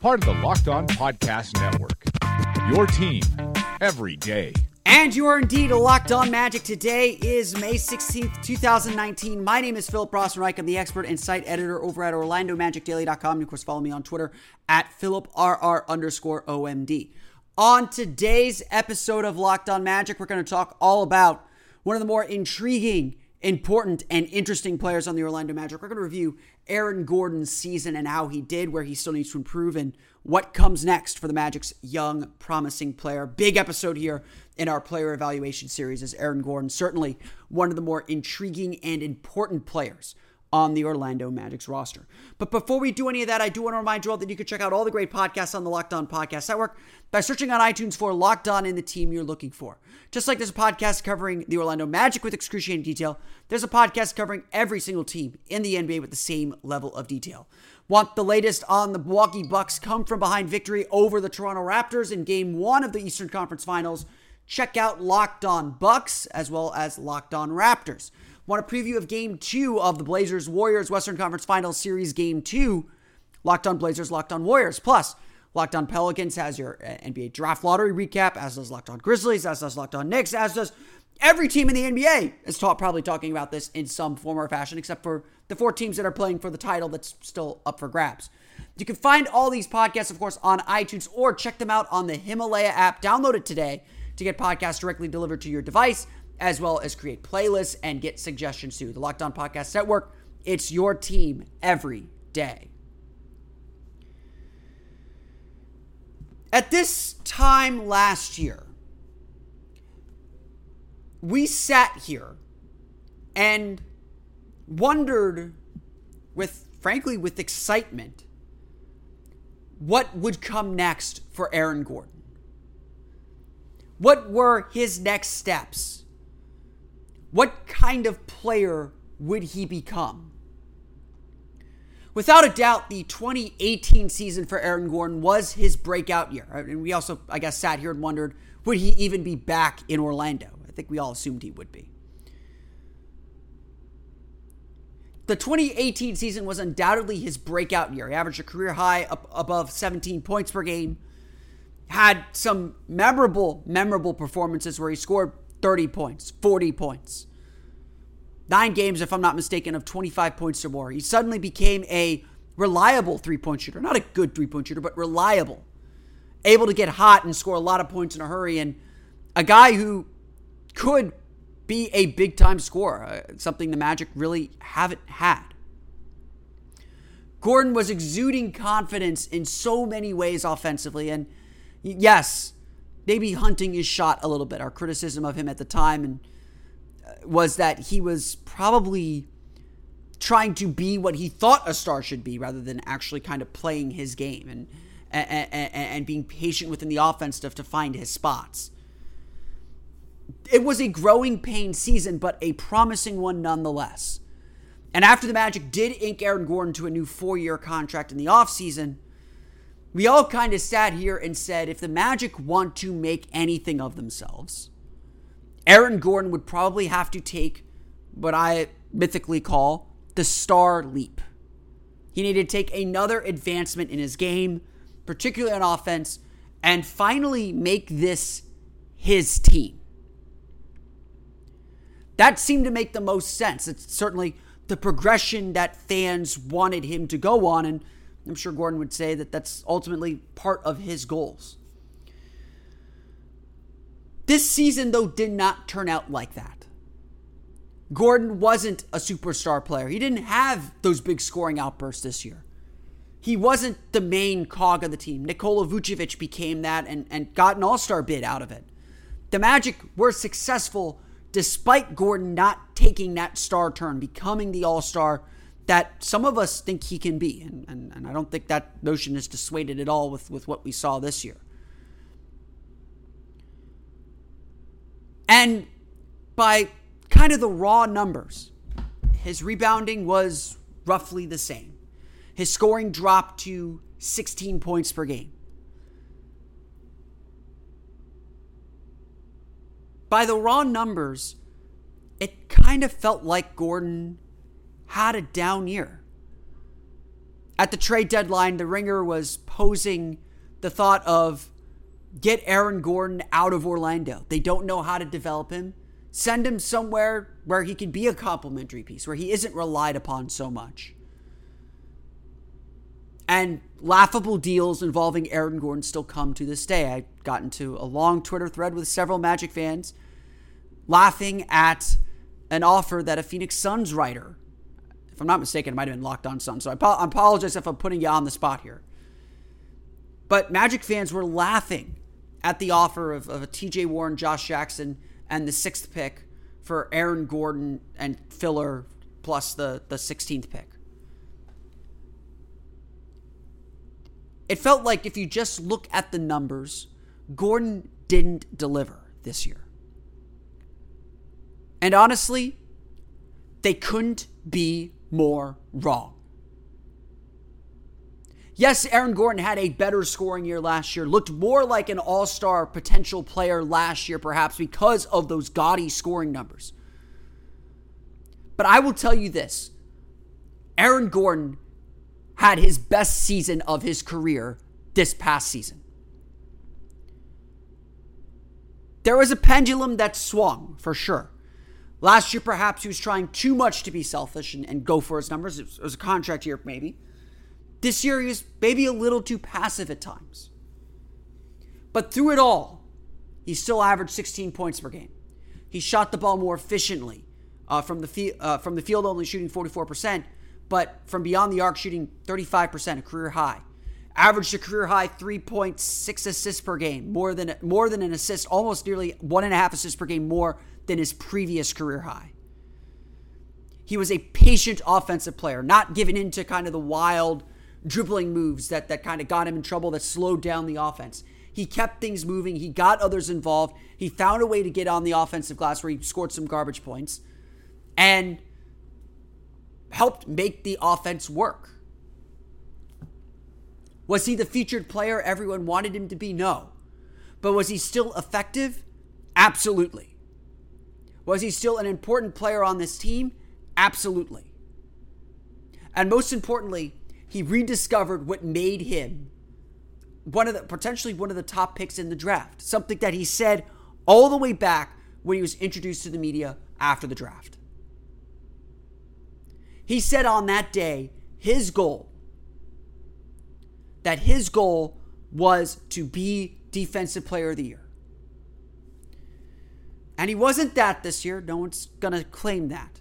part of the Locked On Podcast Network. Your team every day. And you are indeed a Locked On Magic. Today is May 16th, 2019. My name is Philip Rossman-Reich. I'm the expert and site editor over at OrlandoMagicDaily.com. And of course, follow me on Twitter at PhilipRR underscore OMD. On today's episode of Locked On Magic, we're going to talk all about one of the more intriguing, important, and interesting players on the Orlando Magic. We're going to review Aaron Gordon's season and how he did, where he still needs to improve, and what comes next for the Magic's young, promising player. Big episode here in our player evaluation series is Aaron Gordon, certainly one of the more intriguing and important players on the Orlando Magic's roster. But before we do any of that, I do want to remind you all that you can check out all the great podcasts on the Locked On Podcast Network by searching on iTunes for Locked On in the team you're looking for. Just like there's a podcast covering the Orlando Magic with excruciating detail, there's a podcast covering every single team in the NBA with the same level of detail. Want the latest on the Milwaukee Bucks come from behind victory over the Toronto Raptors in game 1 of the Eastern Conference Finals? Check out Locked On Bucks as well as Locked On Raptors. Want a preview of game 2 of the Blazers Warriors Western Conference Finals Series game 2? Locked On Blazers, Locked On Warriors. Plus, Locked On Pelicans has your uh, NBA draft lottery recap, as does Locked On Grizzlies, as does Locked On Knicks, as does every team in the NBA is ta- probably talking about this in some form or fashion, except for the four teams that are playing for the title that's still up for grabs. You can find all these podcasts, of course, on iTunes or check them out on the Himalaya app. Download it today to get podcasts directly delivered to your device, as well as create playlists and get suggestions too. The Locked On Podcast Network, it's your team every day. At this time last year, we sat here and wondered with frankly with excitement what would come next for Aaron Gordon. What were his next steps? What kind of player would he become? Without a doubt, the 2018 season for Aaron Gordon was his breakout year. And we also, I guess, sat here and wondered would he even be back in Orlando? I think we all assumed he would be. The 2018 season was undoubtedly his breakout year. He averaged a career high above 17 points per game. Had some memorable, memorable performances where he scored 30 points, 40 points nine games, if I'm not mistaken, of 25 points or more. He suddenly became a reliable three point shooter. Not a good three point shooter, but reliable. able to get hot and score a lot of points in a hurry, and a guy who could be a big time scorer, uh, something the Magic really haven't had. Gordon was exuding confidence in so many ways offensively, and yes, maybe hunting his shot a little bit. Our criticism of him at the time and was that he was probably trying to be what he thought a star should be rather than actually kind of playing his game and and, and, being patient within the offense stuff to find his spots. It was a growing pain season, but a promising one nonetheless. And after the Magic did ink Aaron Gordon to a new four year contract in the offseason, we all kind of sat here and said if the Magic want to make anything of themselves, Aaron Gordon would probably have to take what I mythically call the star leap. He needed to take another advancement in his game, particularly on offense, and finally make this his team. That seemed to make the most sense. It's certainly the progression that fans wanted him to go on, and I'm sure Gordon would say that that's ultimately part of his goals. This season, though, did not turn out like that. Gordon wasn't a superstar player. He didn't have those big scoring outbursts this year. He wasn't the main cog of the team. Nikola Vucevic became that and, and got an all star bid out of it. The Magic were successful despite Gordon not taking that star turn, becoming the all star that some of us think he can be. And, and, and I don't think that notion is dissuaded at all with, with what we saw this year. And by kind of the raw numbers. His rebounding was roughly the same. His scoring dropped to 16 points per game. By the raw numbers, it kind of felt like Gordon had a down year. At the trade deadline, the Ringer was posing the thought of get Aaron Gordon out of Orlando. They don't know how to develop him. Send him somewhere where he can be a complementary piece, where he isn't relied upon so much. And laughable deals involving Aaron Gordon still come to this day. I got into a long Twitter thread with several Magic fans laughing at an offer that a Phoenix Suns writer, if I'm not mistaken, it might have been Locked On Suns. So I apologize if I'm putting you on the spot here. But Magic fans were laughing at the offer of, of a TJ Warren, Josh Jackson, and the sixth pick for Aaron Gordon and filler plus the, the 16th pick. It felt like if you just look at the numbers, Gordon didn't deliver this year. And honestly, they couldn't be more wrong. Yes, Aaron Gordon had a better scoring year last year, looked more like an all star potential player last year, perhaps because of those gaudy scoring numbers. But I will tell you this Aaron Gordon had his best season of his career this past season. There was a pendulum that swung, for sure. Last year, perhaps he was trying too much to be selfish and, and go for his numbers. It was, it was a contract year, maybe. This year, he was maybe a little too passive at times. But through it all, he still averaged 16 points per game. He shot the ball more efficiently uh, from the uh, from the field, only shooting 44%, but from beyond the arc, shooting 35%, a career high. Averaged a career high 3.6 assists per game, more than more than an assist, almost nearly one and a half assists per game more than his previous career high. He was a patient offensive player, not giving in to kind of the wild dribbling moves that, that kind of got him in trouble, that slowed down the offense. He kept things moving. He got others involved. He found a way to get on the offensive glass where he scored some garbage points and helped make the offense work. Was he the featured player everyone wanted him to be? No. But was he still effective? Absolutely. Was he still an important player on this team? Absolutely. And most importantly, he rediscovered what made him one of the potentially one of the top picks in the draft. Something that he said all the way back when he was introduced to the media after the draft. He said on that day his goal that his goal was to be Defensive Player of the Year. And he wasn't that this year. No one's going to claim that.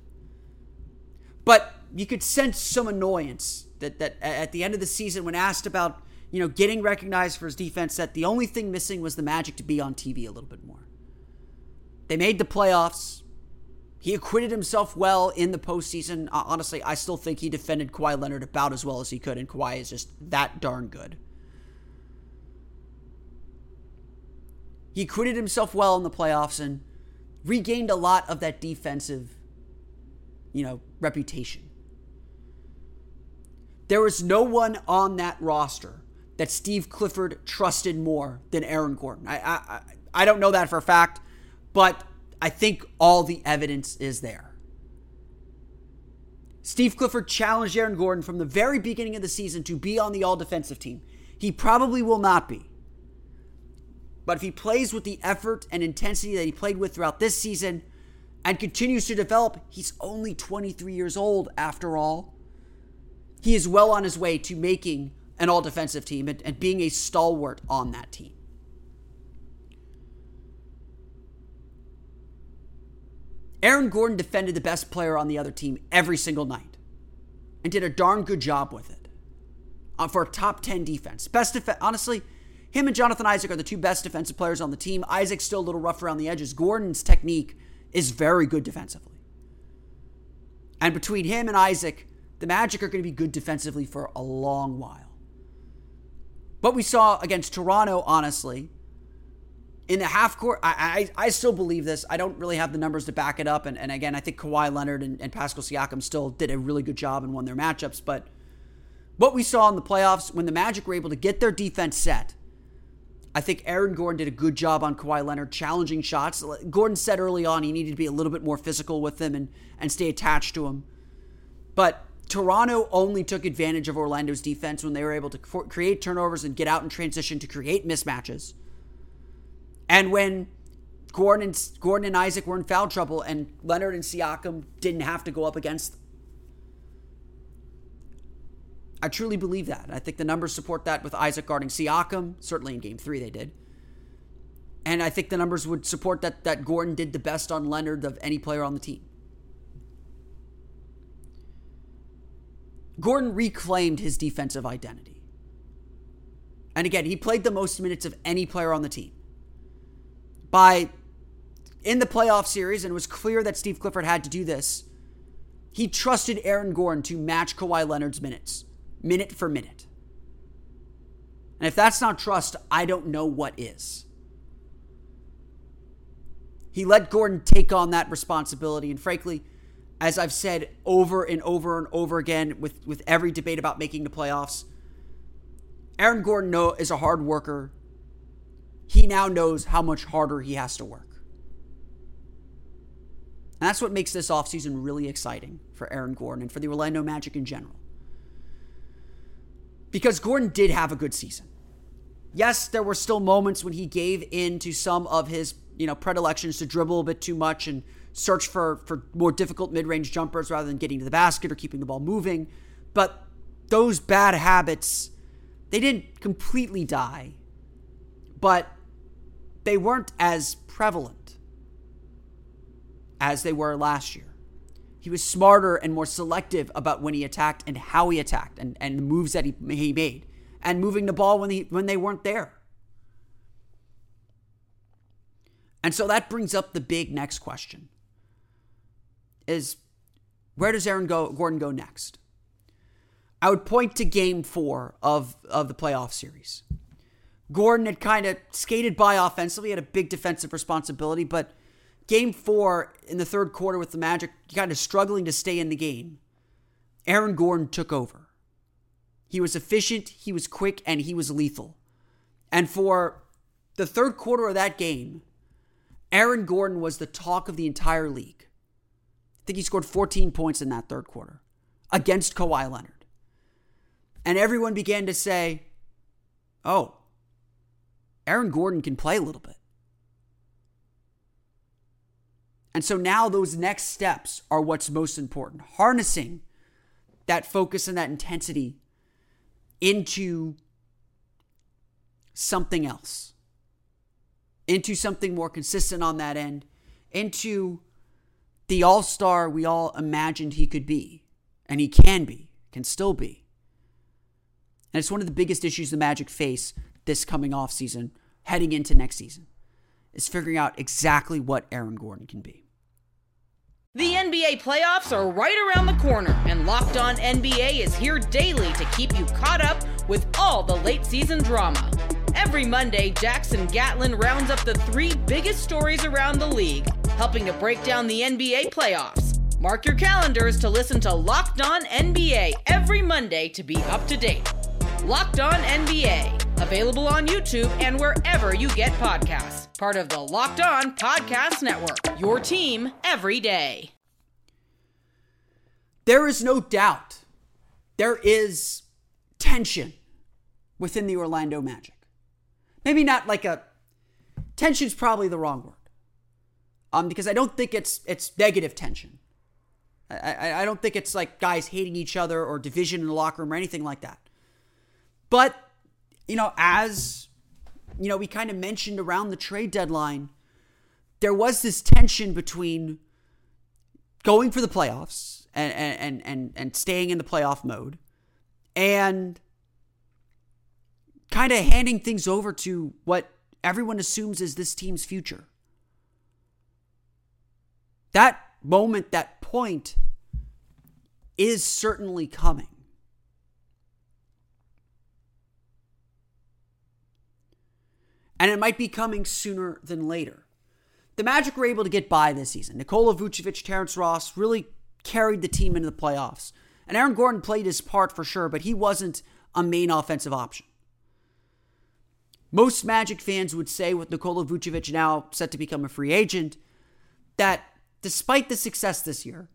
But you could sense some annoyance that, that at the end of the season, when asked about you know getting recognized for his defense, that the only thing missing was the magic to be on TV a little bit more. They made the playoffs. He acquitted himself well in the postseason. honestly, I still think he defended Kawhi Leonard about as well as he could, and Kawhi is just that darn good. He acquitted himself well in the playoffs and regained a lot of that defensive, you know, reputation. There was no one on that roster that Steve Clifford trusted more than Aaron Gordon. I I I don't know that for a fact, but I think all the evidence is there. Steve Clifford challenged Aaron Gordon from the very beginning of the season to be on the all defensive team. He probably will not be. But if he plays with the effort and intensity that he played with throughout this season and continues to develop, he's only 23 years old after all. He is well on his way to making an all defensive team and, and being a stalwart on that team. Aaron Gordon defended the best player on the other team every single night and did a darn good job with it uh, for a top 10 defense. Best defense, honestly, him and Jonathan Isaac are the two best defensive players on the team. Isaac's still a little rough around the edges. Gordon's technique is very good defensively. And between him and Isaac, the Magic are going to be good defensively for a long while. What we saw against Toronto, honestly, in the half court, I, I, I still believe this. I don't really have the numbers to back it up. And, and again, I think Kawhi Leonard and, and Pascal Siakam still did a really good job and won their matchups. But what we saw in the playoffs, when the Magic were able to get their defense set, I think Aaron Gordon did a good job on Kawhi Leonard challenging shots. Gordon said early on he needed to be a little bit more physical with him and, and stay attached to him. But Toronto only took advantage of Orlando's defense when they were able to create turnovers and get out in transition to create mismatches. And when Gordon and, Gordon and Isaac were in foul trouble and Leonard and Siakam didn't have to go up against them. I truly believe that. I think the numbers support that with Isaac guarding Siakam. Certainly in game three, they did. And I think the numbers would support that, that Gordon did the best on Leonard of any player on the team. Gordon reclaimed his defensive identity. And again, he played the most minutes of any player on the team. By in the playoff series, and it was clear that Steve Clifford had to do this, he trusted Aaron Gordon to match Kawhi Leonard's minutes minute for minute. And if that's not trust, I don't know what is. He let Gordon take on that responsibility. And frankly, as I've said over and over and over again with, with every debate about making the playoffs, Aaron Gordon is a hard worker. He now knows how much harder he has to work. And that's what makes this offseason really exciting for Aaron Gordon and for the Orlando Magic in general because Gordon did have a good season. Yes, there were still moments when he gave in to some of his, you know, predilections to dribble a bit too much and search for for more difficult mid-range jumpers rather than getting to the basket or keeping the ball moving. But those bad habits, they didn't completely die, but they weren't as prevalent as they were last year. He was smarter and more selective about when he attacked and how he attacked and, and the moves that he, he made and moving the ball when, he, when they weren't there. And so that brings up the big next question is where does Aaron go, Gordon go next? I would point to game four of, of the playoff series. Gordon had kind of skated by offensively, had a big defensive responsibility, but Game four in the third quarter with the Magic kind of struggling to stay in the game. Aaron Gordon took over. He was efficient, he was quick, and he was lethal. And for the third quarter of that game, Aaron Gordon was the talk of the entire league. I think he scored 14 points in that third quarter against Kawhi Leonard. And everyone began to say, oh, Aaron Gordon can play a little bit. And so now those next steps are what's most important. Harnessing that focus and that intensity into something else, into something more consistent on that end, into the all star we all imagined he could be, and he can be, can still be. And it's one of the biggest issues the Magic face this coming off season, heading into next season, is figuring out exactly what Aaron Gordon can be. The NBA playoffs are right around the corner, and Locked On NBA is here daily to keep you caught up with all the late season drama. Every Monday, Jackson Gatlin rounds up the three biggest stories around the league, helping to break down the NBA playoffs. Mark your calendars to listen to Locked On NBA every Monday to be up to date. Locked On NBA, available on YouTube and wherever you get podcasts. Part of the Locked On Podcast Network. Your team every day. There is no doubt there is tension within the Orlando Magic. Maybe not like a tension's probably the wrong word. Um, because I don't think it's it's negative tension. I, I, I don't think it's like guys hating each other or division in the locker room or anything like that. But, you know, as you know, we kind of mentioned around the trade deadline, there was this tension between going for the playoffs and and and and staying in the playoff mode and kind of handing things over to what everyone assumes is this team's future. That moment, that point is certainly coming. And it might be coming sooner than later. The Magic were able to get by this season. Nikola Vucevic, Terrence Ross really carried the team into the playoffs. And Aaron Gordon played his part for sure, but he wasn't a main offensive option. Most Magic fans would say, with Nikola Vucevic now set to become a free agent, that despite the success this year,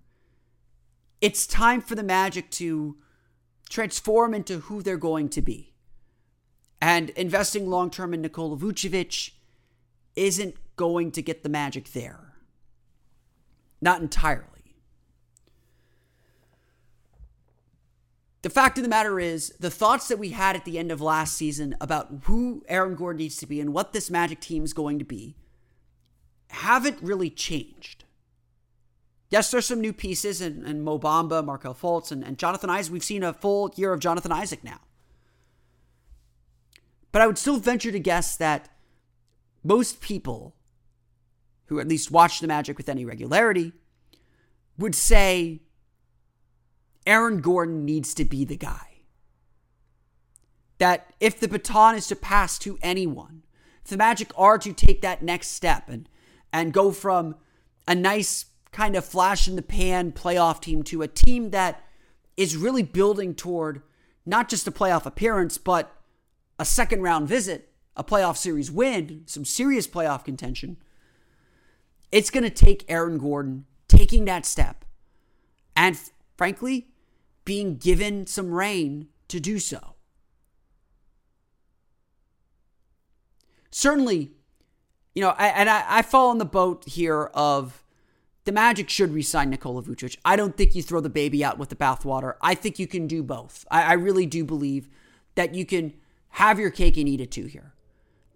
it's time for the Magic to transform into who they're going to be. And investing long term in Nikola Vucevic isn't going to get the Magic there. Not entirely. The fact of the matter is, the thoughts that we had at the end of last season about who Aaron Gordon needs to be and what this Magic team is going to be haven't really changed. Yes, there's some new pieces, and, and Mo Bamba, Fultz, and, and Jonathan Isaac. We've seen a full year of Jonathan Isaac now. But I would still venture to guess that most people who at least watch the Magic with any regularity would say Aaron Gordon needs to be the guy. That if the baton is to pass to anyone, if the Magic are to take that next step and and go from a nice kind of flash in the pan playoff team to a team that is really building toward not just a playoff appearance, but a second round visit, a playoff series win, some serious playoff contention. It's going to take Aaron Gordon taking that step and, frankly, being given some rein to do so. Certainly, you know, I, and I, I fall on the boat here of the Magic should resign Nikola Vucevic. I don't think you throw the baby out with the bathwater. I think you can do both. I, I really do believe that you can have your cake and eat it too here.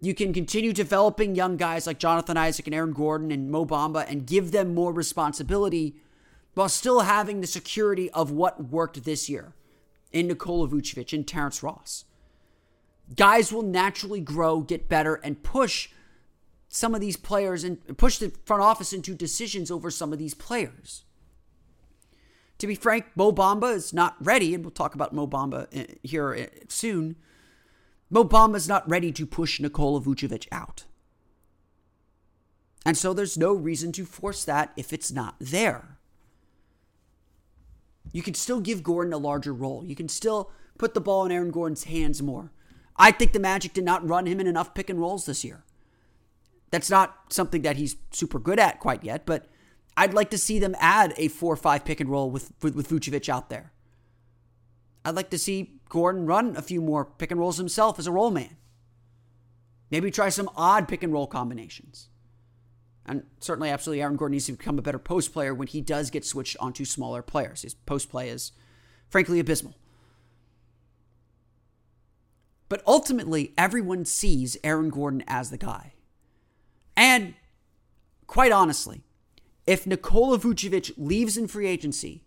You can continue developing young guys like Jonathan Isaac and Aaron Gordon and Mo Bamba and give them more responsibility while still having the security of what worked this year in Nikola Vucevic and Terrence Ross. Guys will naturally grow, get better, and push some of these players and push the front office into decisions over some of these players. To be frank, Mo Bamba is not ready, and we'll talk about Mo Bamba uh, here uh, soon. Mo is not ready to push Nikola Vucevic out. And so there's no reason to force that if it's not there. You can still give Gordon a larger role. You can still put the ball in Aaron Gordon's hands more. I think the Magic did not run him in enough pick and rolls this year. That's not something that he's super good at quite yet, but I'd like to see them add a 4 or 5 pick and roll with, with, with Vucevic out there. I'd like to see Gordon run a few more pick and rolls himself as a roll man. Maybe try some odd pick and roll combinations. And certainly, absolutely, Aaron Gordon needs to become a better post player when he does get switched onto smaller players. His post play is, frankly, abysmal. But ultimately, everyone sees Aaron Gordon as the guy. And quite honestly, if Nikola Vucevic leaves in free agency,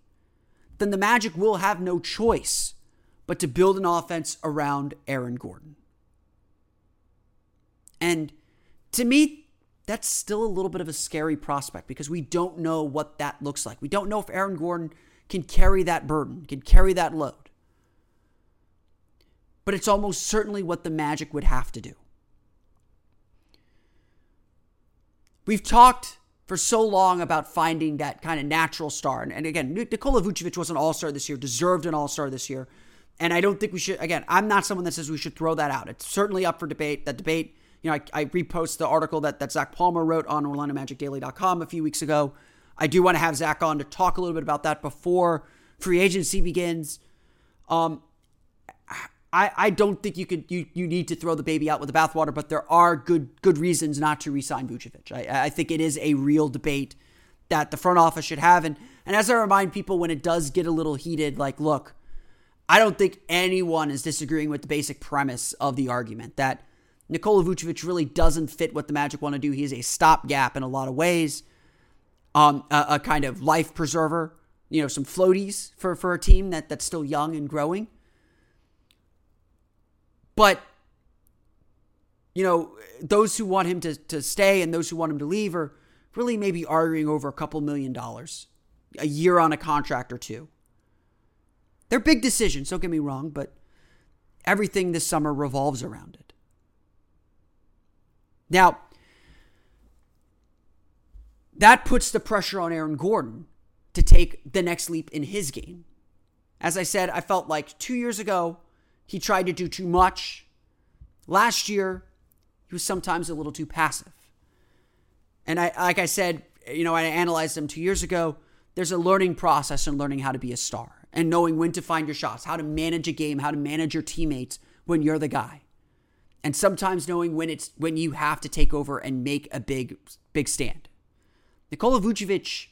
then the Magic will have no choice but to build an offense around Aaron Gordon. And to me, that's still a little bit of a scary prospect because we don't know what that looks like. We don't know if Aaron Gordon can carry that burden, can carry that load. But it's almost certainly what the Magic would have to do. We've talked for so long about finding that kind of natural star. And, again, Nikola Vucevic was an all star this year, deserved an all star this year. And I don't think we should, again, I'm not someone that says we should throw that out. It's certainly up for debate. That debate, you know, I, I repost the article that, that Zach Palmer wrote on OrlandoMagicDaily.com a few weeks ago. I do want to have Zach on to talk a little bit about that before free agency begins. Um, I, I don't think you could you, you need to throw the baby out with the bathwater, but there are good good reasons not to resign Vucevic. I, I think it is a real debate that the front office should have. And and as I remind people when it does get a little heated, like, look, I don't think anyone is disagreeing with the basic premise of the argument that Nikola Vucevic really doesn't fit what the Magic want to do. He is a stopgap in a lot of ways, um, a, a kind of life preserver, you know, some floaties for, for a team that, that's still young and growing. But you know, those who want him to, to stay and those who want him to leave are really maybe arguing over a couple million dollars a year on a contract or two. They're big decisions, don't get me wrong, but everything this summer revolves around it. Now, that puts the pressure on Aaron Gordon to take the next leap in his game. As I said, I felt like two years ago, he tried to do too much. Last year, he was sometimes a little too passive. And I, like I said, you know, I analyzed him two years ago. There's a learning process in learning how to be a star and knowing when to find your shots, how to manage a game, how to manage your teammates when you're the guy. And sometimes knowing when it's when you have to take over and make a big big stand. Nikola Vucevic,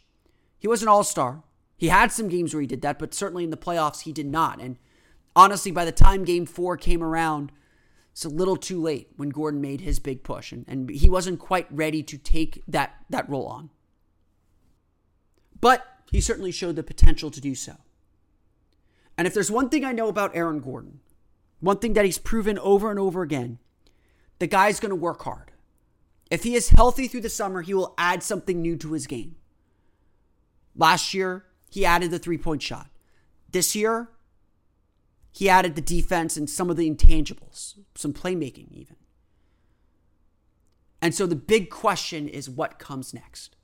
he was an all-star. He had some games where he did that, but certainly in the playoffs he did not. And honestly, by the time game four came around, it's a little too late when Gordon made his big push, and, and he wasn't quite ready to take that, that role on. But he certainly showed the potential to do so. And if there's one thing I know about Aaron Gordon, one thing that he's proven over and over again, the guy's going to work hard. If he is healthy through the summer, he will add something new to his game. Last year, he added the three point shot. This year, he added the defense and some of the intangibles, some playmaking even. And so the big question is what comes next?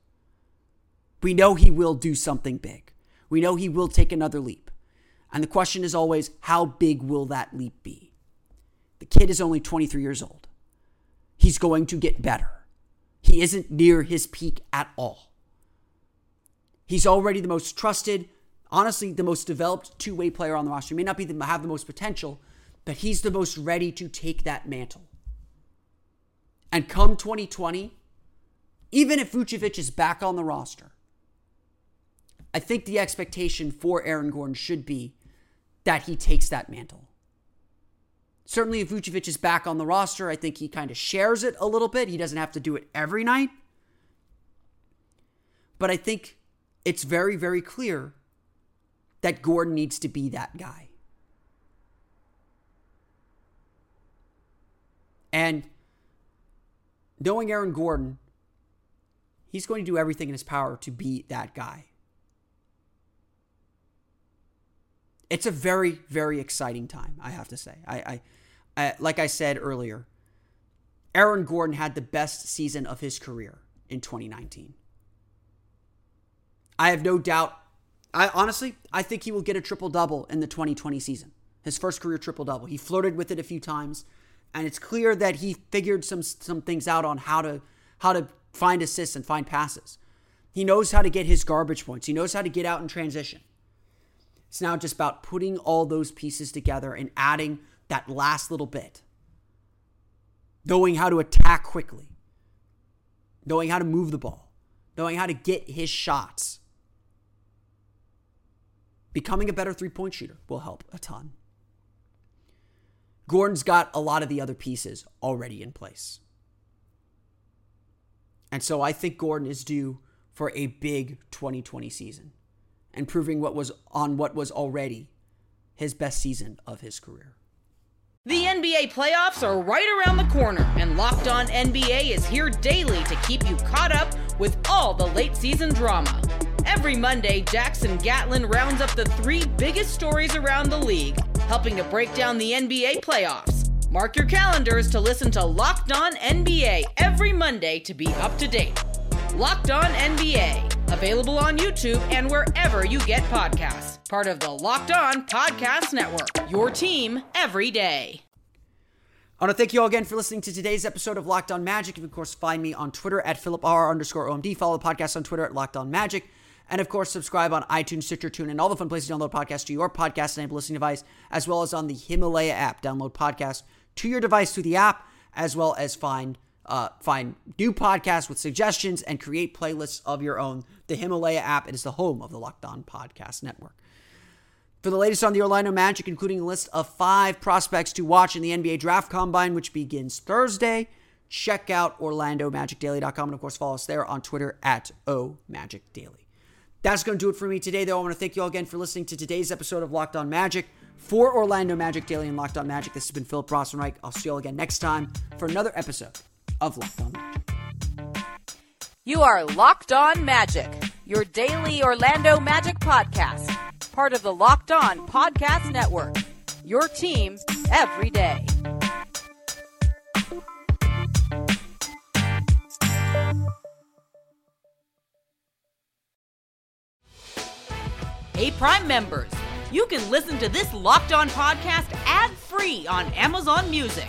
We know he will do something big. We know he will take another leap. And the question is always how big will that leap be? The kid is only 23 years old. He's going to get better. He isn't near his peak at all. He's already the most trusted, honestly the most developed two way player on the roster. He may not be the, have the most potential, but he's the most ready to take that mantle. And come 2020, even if Vucevic is back on the roster, I think the expectation for Aaron Gordon should be that he takes that mantle. Certainly, if Vucevic is back on the roster, I think he kind of shares it a little bit. He doesn't have to do it every night. But I think it's very, very clear that Gordon needs to be that guy. And knowing Aaron Gordon, he's going to do everything in his power to be that guy. It's a very, very exciting time, I have to say. I, I, I like I said earlier, Aaron Gordon had the best season of his career in 2019. I have no doubt I honestly, I think he will get a triple double in the 2020 season. His first career triple double. He flirted with it a few times, and it's clear that he figured some some things out on how to how to find assists and find passes. He knows how to get his garbage points. He knows how to get out in transition. It's now just about putting all those pieces together and adding that last little bit. Knowing how to attack quickly. Knowing how to move the ball. Knowing how to get his shots Becoming a better three point shooter will help a ton. Gordon's got a lot of the other pieces already in place. And so I think Gordon is due for a big 2020 season and proving what was on what was already his best season of his career. The NBA playoffs are right around the corner, and Locked On NBA is here daily to keep you caught up with all the late season drama. Every Monday, Jackson Gatlin rounds up the three biggest stories around the league, helping to break down the NBA playoffs. Mark your calendars to listen to Locked On NBA every Monday to be up to date. Locked On NBA, available on YouTube and wherever you get podcasts. Part of the Locked On Podcast Network, your team every day. I want to thank you all again for listening to today's episode of Locked On Magic. You can, of course, find me on Twitter at PhilipR underscore OMD. Follow the podcast on Twitter at Locked On Magic. And, of course, subscribe on iTunes, Stitcher, Tune, and all the fun places to download podcasts to your podcast-enabled listening device, as well as on the Himalaya app. Download podcasts to your device through the app, as well as find uh, find new podcasts with suggestions and create playlists of your own. The Himalaya app is the home of the Locked On Podcast Network. For the latest on the Orlando Magic, including a list of five prospects to watch in the NBA Draft Combine, which begins Thursday, check out OrlandoMagicDaily.com and, of course, follow us there on Twitter at OMagicDaily. That's going to do it for me today, though. I want to thank you all again for listening to today's episode of Locked On Magic. For Orlando Magic Daily and Locked On Magic, this has been Philip Rossman-Reich. I'll see you all again next time for another episode of Locked On. You are Locked On Magic, your daily Orlando Magic podcast part of the Locked On Podcast Network. Your team every day. Hey, Prime members, you can listen to this Locked On podcast ad free on Amazon Music.